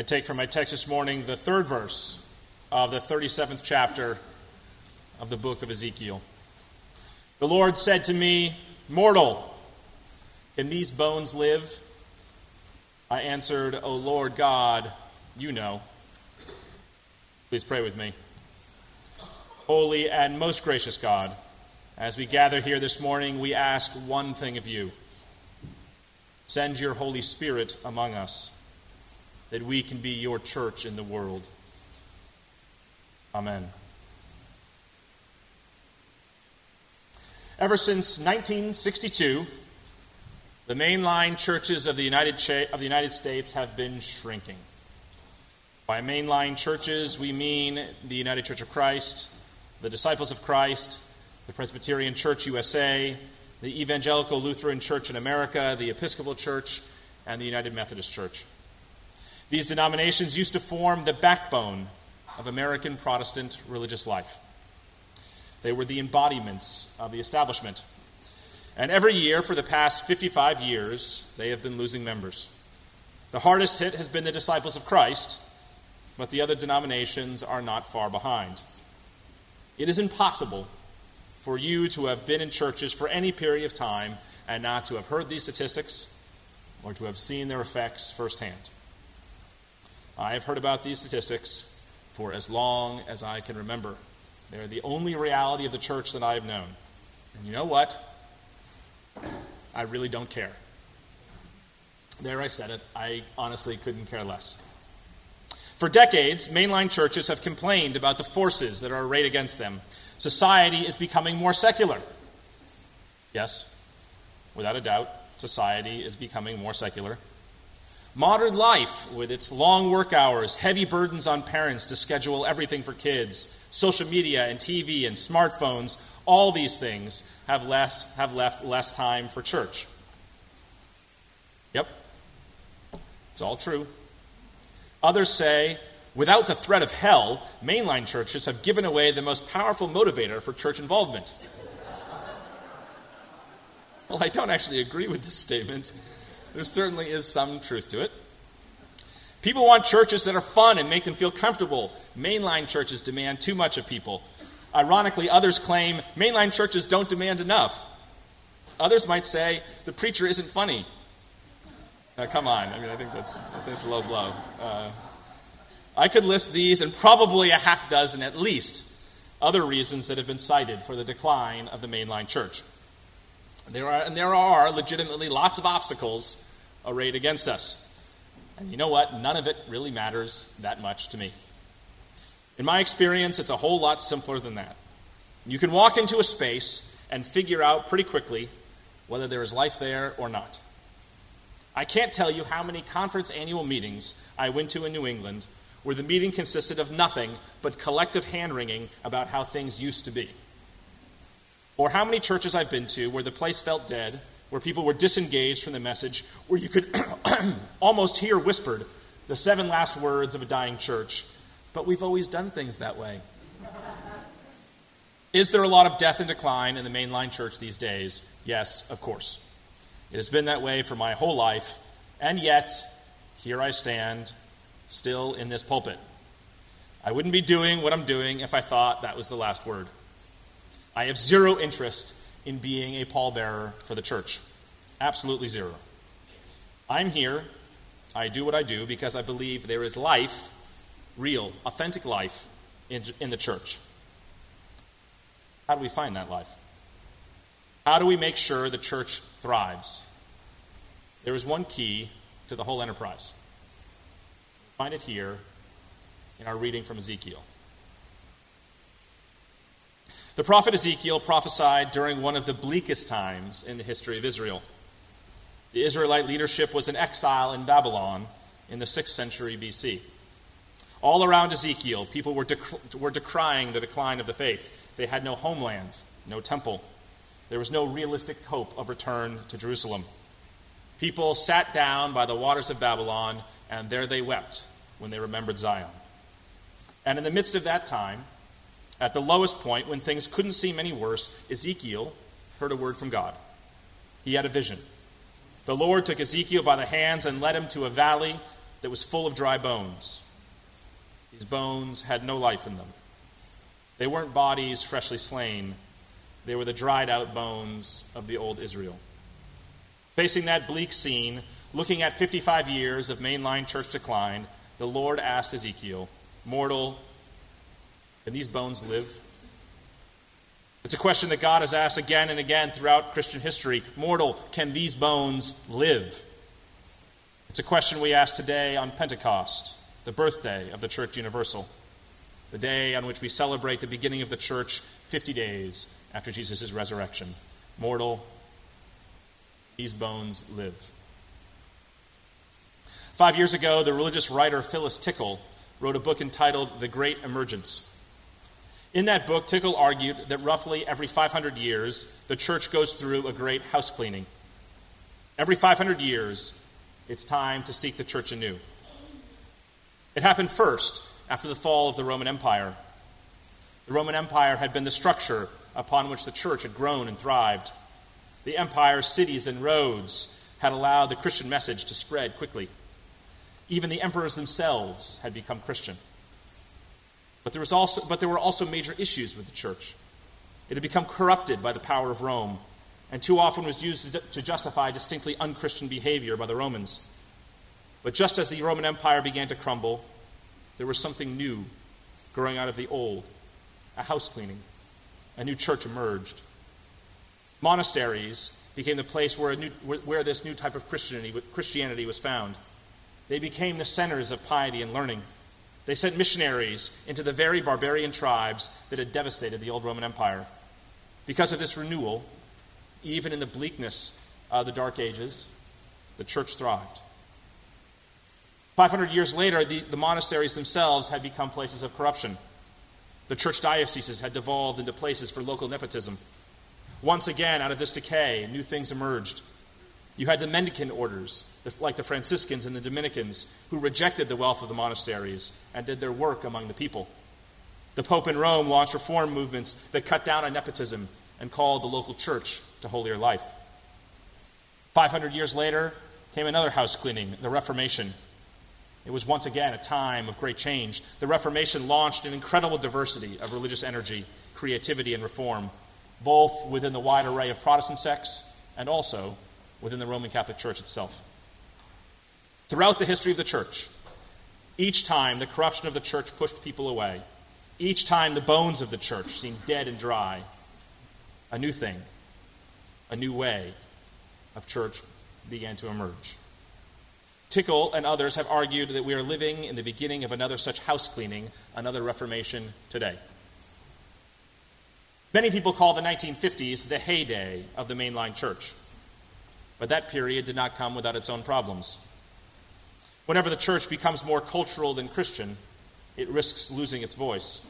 I take from my text this morning the third verse of the 37th chapter of the book of Ezekiel. The Lord said to me, Mortal, can these bones live? I answered, O Lord God, you know. Please pray with me. Holy and most gracious God, as we gather here this morning, we ask one thing of you send your Holy Spirit among us that we can be your church in the world. Amen. Ever since 1962, the mainline churches of the United, Cha- of the United States have been shrinking. By mainline churches, we mean the United Church of Christ, the Disciples of Christ, the Presbyterian Church USA, the Evangelical Lutheran Church in America, the Episcopal Church, and the United Methodist Church. These denominations used to form the backbone of American Protestant religious life. They were the embodiments of the establishment. And every year for the past 55 years, they have been losing members. The hardest hit has been the disciples of Christ, but the other denominations are not far behind. It is impossible for you to have been in churches for any period of time and not to have heard these statistics or to have seen their effects firsthand. I have heard about these statistics for as long as I can remember. They're the only reality of the church that I have known. And you know what? I really don't care. There I said it. I honestly couldn't care less. For decades, mainline churches have complained about the forces that are arrayed against them. Society is becoming more secular. Yes, without a doubt, society is becoming more secular. Modern life, with its long work hours, heavy burdens on parents to schedule everything for kids, social media and TV and smartphones, all these things have, less, have left less time for church. Yep, it's all true. Others say, without the threat of hell, mainline churches have given away the most powerful motivator for church involvement. Well, I don't actually agree with this statement. There certainly is some truth to it. People want churches that are fun and make them feel comfortable. Mainline churches demand too much of people. Ironically, others claim mainline churches don't demand enough. Others might say the preacher isn't funny. Uh, come on, I mean, I think that's, that's a low blow. Uh, I could list these and probably a half dozen at least other reasons that have been cited for the decline of the mainline church. There are, and there are legitimately lots of obstacles arrayed against us. And you know what? None of it really matters that much to me. In my experience, it's a whole lot simpler than that. You can walk into a space and figure out pretty quickly whether there is life there or not. I can't tell you how many conference annual meetings I went to in New England where the meeting consisted of nothing but collective hand wringing about how things used to be. Or how many churches I've been to where the place felt dead, where people were disengaged from the message, where you could almost hear whispered the seven last words of a dying church, but we've always done things that way. Is there a lot of death and decline in the mainline church these days? Yes, of course. It has been that way for my whole life, and yet, here I stand, still in this pulpit. I wouldn't be doing what I'm doing if I thought that was the last word. I have zero interest in being a pallbearer for the church. Absolutely zero. I'm here, I do what I do because I believe there is life, real, authentic life, in, in the church. How do we find that life? How do we make sure the church thrives? There is one key to the whole enterprise. Find it here in our reading from Ezekiel. The prophet Ezekiel prophesied during one of the bleakest times in the history of Israel. The Israelite leadership was in exile in Babylon in the 6th century BC. All around Ezekiel, people were, dec- were decrying the decline of the faith. They had no homeland, no temple. There was no realistic hope of return to Jerusalem. People sat down by the waters of Babylon, and there they wept when they remembered Zion. And in the midst of that time, at the lowest point, when things couldn't seem any worse, Ezekiel heard a word from God. He had a vision. The Lord took Ezekiel by the hands and led him to a valley that was full of dry bones. These bones had no life in them. They weren't bodies freshly slain, they were the dried out bones of the old Israel. Facing that bleak scene, looking at 55 years of mainline church decline, the Lord asked Ezekiel, Mortal, can these bones live? It's a question that God has asked again and again throughout Christian history. Mortal, can these bones live? It's a question we ask today on Pentecost, the birthday of the Church Universal, the day on which we celebrate the beginning of the church 50 days after Jesus' resurrection. Mortal, these bones live. Five years ago, the religious writer Phyllis Tickle wrote a book entitled The Great Emergence. In that book, Tickle argued that roughly every 500 years, the church goes through a great house cleaning. Every 500 years, it's time to seek the church anew. It happened first after the fall of the Roman Empire. The Roman Empire had been the structure upon which the church had grown and thrived. The empire's cities and roads had allowed the Christian message to spread quickly. Even the emperors themselves had become Christian. But there, was also, but there were also major issues with the church. It had become corrupted by the power of Rome, and too often was used to justify distinctly unchristian behavior by the Romans. But just as the Roman Empire began to crumble, there was something new growing out of the old a house cleaning. A new church emerged. Monasteries became the place where, new, where this new type of Christianity, Christianity was found. They became the centers of piety and learning. They sent missionaries into the very barbarian tribes that had devastated the old Roman Empire. Because of this renewal, even in the bleakness of the Dark Ages, the church thrived. 500 years later, the, the monasteries themselves had become places of corruption. The church dioceses had devolved into places for local nepotism. Once again, out of this decay, new things emerged. You had the mendicant orders, like the Franciscans and the Dominicans, who rejected the wealth of the monasteries and did their work among the people. The Pope in Rome launched reform movements that cut down on nepotism and called the local church to holier life. 500 years later came another house cleaning, the Reformation. It was once again a time of great change. The Reformation launched an incredible diversity of religious energy, creativity, and reform, both within the wide array of Protestant sects and also within the Roman Catholic Church itself. Throughout the history of the church, each time the corruption of the church pushed people away, each time the bones of the church seemed dead and dry, a new thing, a new way of church began to emerge. Tickle and others have argued that we are living in the beginning of another such house cleaning, another Reformation today. Many people call the 1950s the heyday of the mainline church. But that period did not come without its own problems. Whenever the church becomes more cultural than Christian, it risks losing its voice.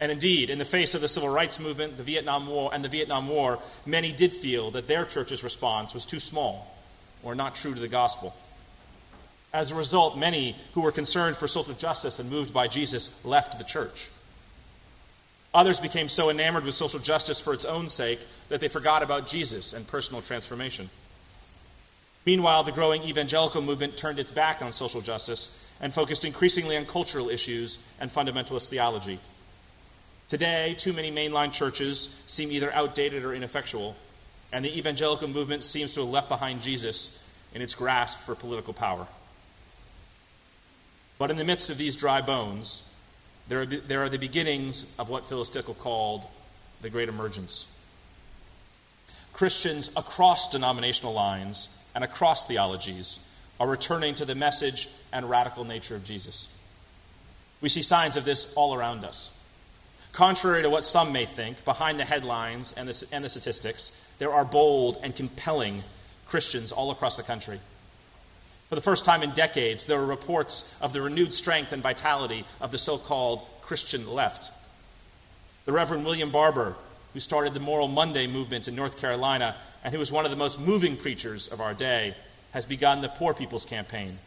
And indeed, in the face of the civil rights movement, the Vietnam War, and the Vietnam War, many did feel that their church's response was too small or not true to the gospel. As a result, many who were concerned for social justice and moved by Jesus left the church. Others became so enamored with social justice for its own sake that they forgot about Jesus and personal transformation. Meanwhile, the growing evangelical movement turned its back on social justice and focused increasingly on cultural issues and fundamentalist theology. Today, too many mainline churches seem either outdated or ineffectual, and the evangelical movement seems to have left behind Jesus in its grasp for political power. But in the midst of these dry bones, there are, there are the beginnings of what Phyllis Tickle called the Great Emergence. Christians across denominational lines and across theologies are returning to the message and radical nature of Jesus. We see signs of this all around us. Contrary to what some may think, behind the headlines and the, and the statistics, there are bold and compelling Christians all across the country for the first time in decades, there are reports of the renewed strength and vitality of the so called Christian left. The Reverend William Barber, who started the Moral Monday movement in North Carolina and who was one of the most moving preachers of our day, has begun the Poor People's Campaign,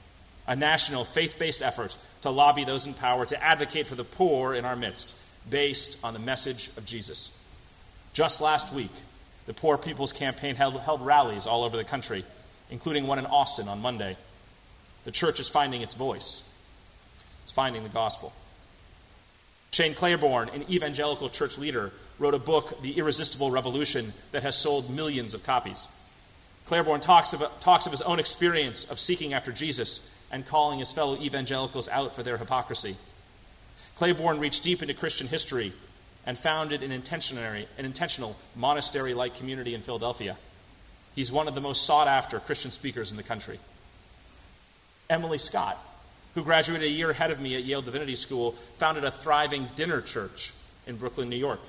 a national faith based effort to lobby those in power to advocate for the poor in our midst, based on the message of Jesus. Just last week, the Poor People's Campaign held, held rallies all over the country, including one in Austin on Monday. The church is finding its voice, it's finding the gospel. Shane Claiborne, an evangelical church leader, wrote a book, The Irresistible Revolution, that has sold millions of copies. Claiborne talks of, talks of his own experience of seeking after Jesus and calling his fellow evangelicals out for their hypocrisy. Claiborne reached deep into Christian history and founded an, an intentional monastery like community in Philadelphia. He's one of the most sought after Christian speakers in the country. Emily Scott, who graduated a year ahead of me at Yale Divinity School, founded a thriving dinner church in Brooklyn, New York.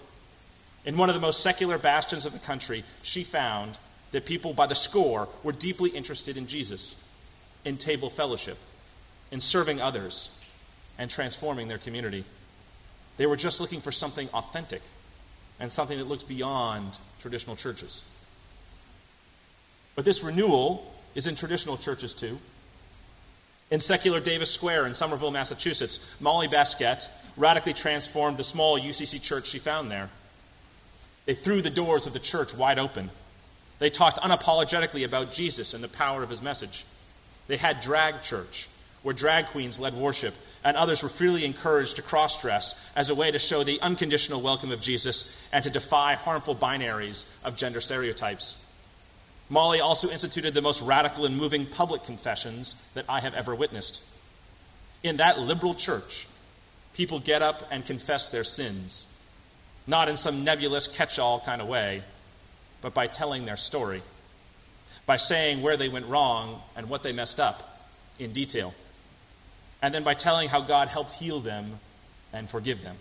In one of the most secular bastions of the country, she found that people by the score were deeply interested in Jesus, in table fellowship, in serving others, and transforming their community. They were just looking for something authentic and something that looked beyond traditional churches. But this renewal is in traditional churches too. In secular Davis Square in Somerville, Massachusetts, Molly Baskette radically transformed the small UCC church she found there. They threw the doors of the church wide open. They talked unapologetically about Jesus and the power of his message. They had drag church, where drag queens led worship, and others were freely encouraged to cross dress as a way to show the unconditional welcome of Jesus and to defy harmful binaries of gender stereotypes. Molly also instituted the most radical and moving public confessions that I have ever witnessed. In that liberal church, people get up and confess their sins, not in some nebulous catch all kind of way, but by telling their story, by saying where they went wrong and what they messed up in detail, and then by telling how God helped heal them and forgive them.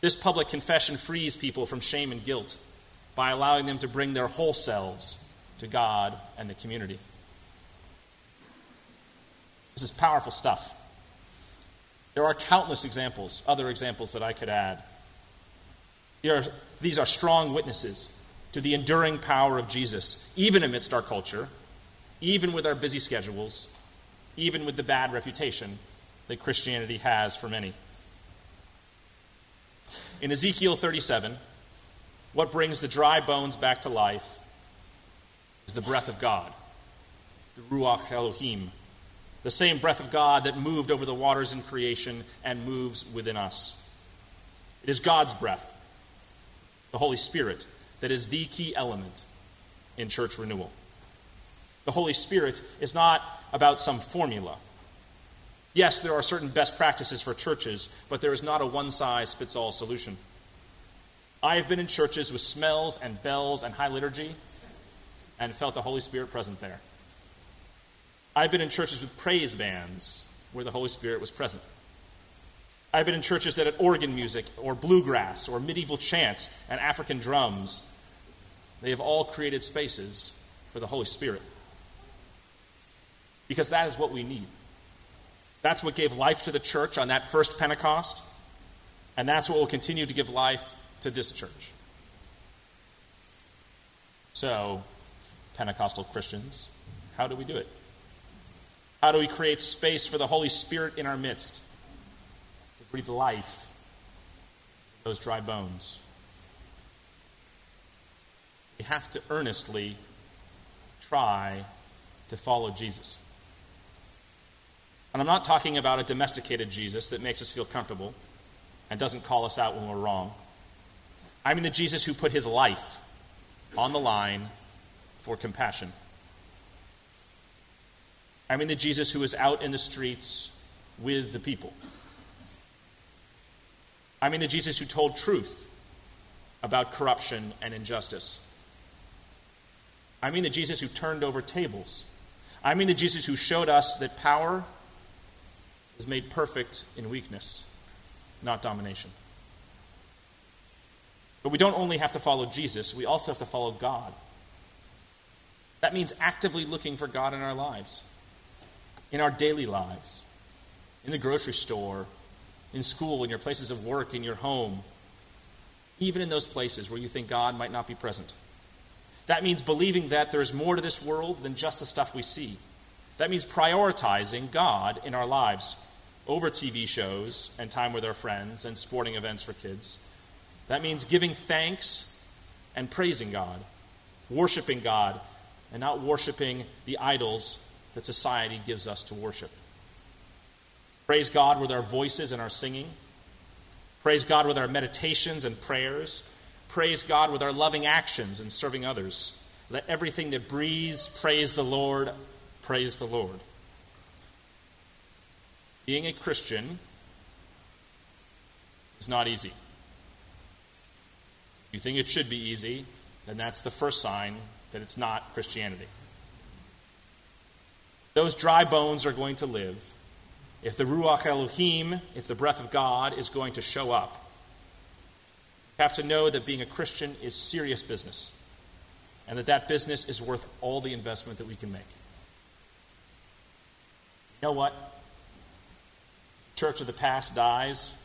This public confession frees people from shame and guilt by allowing them to bring their whole selves to God and the community. This is powerful stuff. There are countless examples, other examples that I could add. These are strong witnesses to the enduring power of Jesus, even amidst our culture, even with our busy schedules, even with the bad reputation that Christianity has for many. In Ezekiel 37, what brings the dry bones back to life is the breath of God, the Ruach Elohim, the same breath of God that moved over the waters in creation and moves within us. It is God's breath, the Holy Spirit, that is the key element in church renewal. The Holy Spirit is not about some formula. Yes, there are certain best practices for churches, but there is not a one size fits all solution. I have been in churches with smells and bells and high liturgy and felt the Holy Spirit present there. I've been in churches with praise bands where the Holy Spirit was present. I've been in churches that had organ music or bluegrass or medieval chant and African drums. They have all created spaces for the Holy Spirit. Because that is what we need. That's what gave life to the church on that first Pentecost, and that's what will continue to give life to this church. So, Pentecostal Christians, how do we do it? How do we create space for the Holy Spirit in our midst to breathe life those dry bones? We have to earnestly try to follow Jesus. And I'm not talking about a domesticated Jesus that makes us feel comfortable and doesn't call us out when we're wrong. I mean the Jesus who put his life on the line for compassion. I mean the Jesus who was out in the streets with the people. I mean the Jesus who told truth about corruption and injustice. I mean the Jesus who turned over tables. I mean the Jesus who showed us that power is made perfect in weakness, not domination. But we don't only have to follow Jesus, we also have to follow God. That means actively looking for God in our lives, in our daily lives, in the grocery store, in school, in your places of work, in your home, even in those places where you think God might not be present. That means believing that there is more to this world than just the stuff we see. That means prioritizing God in our lives over TV shows and time with our friends and sporting events for kids. That means giving thanks and praising God, worshiping God, and not worshiping the idols that society gives us to worship. Praise God with our voices and our singing. Praise God with our meditations and prayers. Praise God with our loving actions and serving others. Let everything that breathes praise the Lord. Praise the Lord. Being a Christian is not easy. You think it should be easy, then that's the first sign that it's not Christianity. Those dry bones are going to live. If the Ruach Elohim, if the breath of God is going to show up, you have to know that being a Christian is serious business and that that business is worth all the investment that we can make. You know what? Church of the past dies.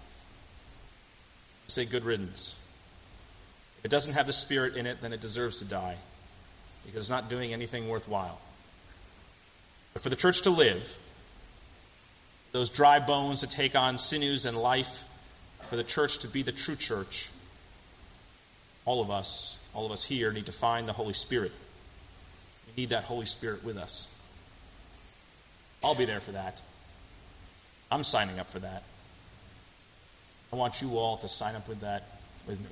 Say good riddance. If it doesn't have the Spirit in it, then it deserves to die because it's not doing anything worthwhile. But for the church to live, those dry bones to take on sinews and life, for the church to be the true church, all of us, all of us here, need to find the Holy Spirit. We need that Holy Spirit with us. I'll be there for that. I'm signing up for that. I want you all to sign up with that with me.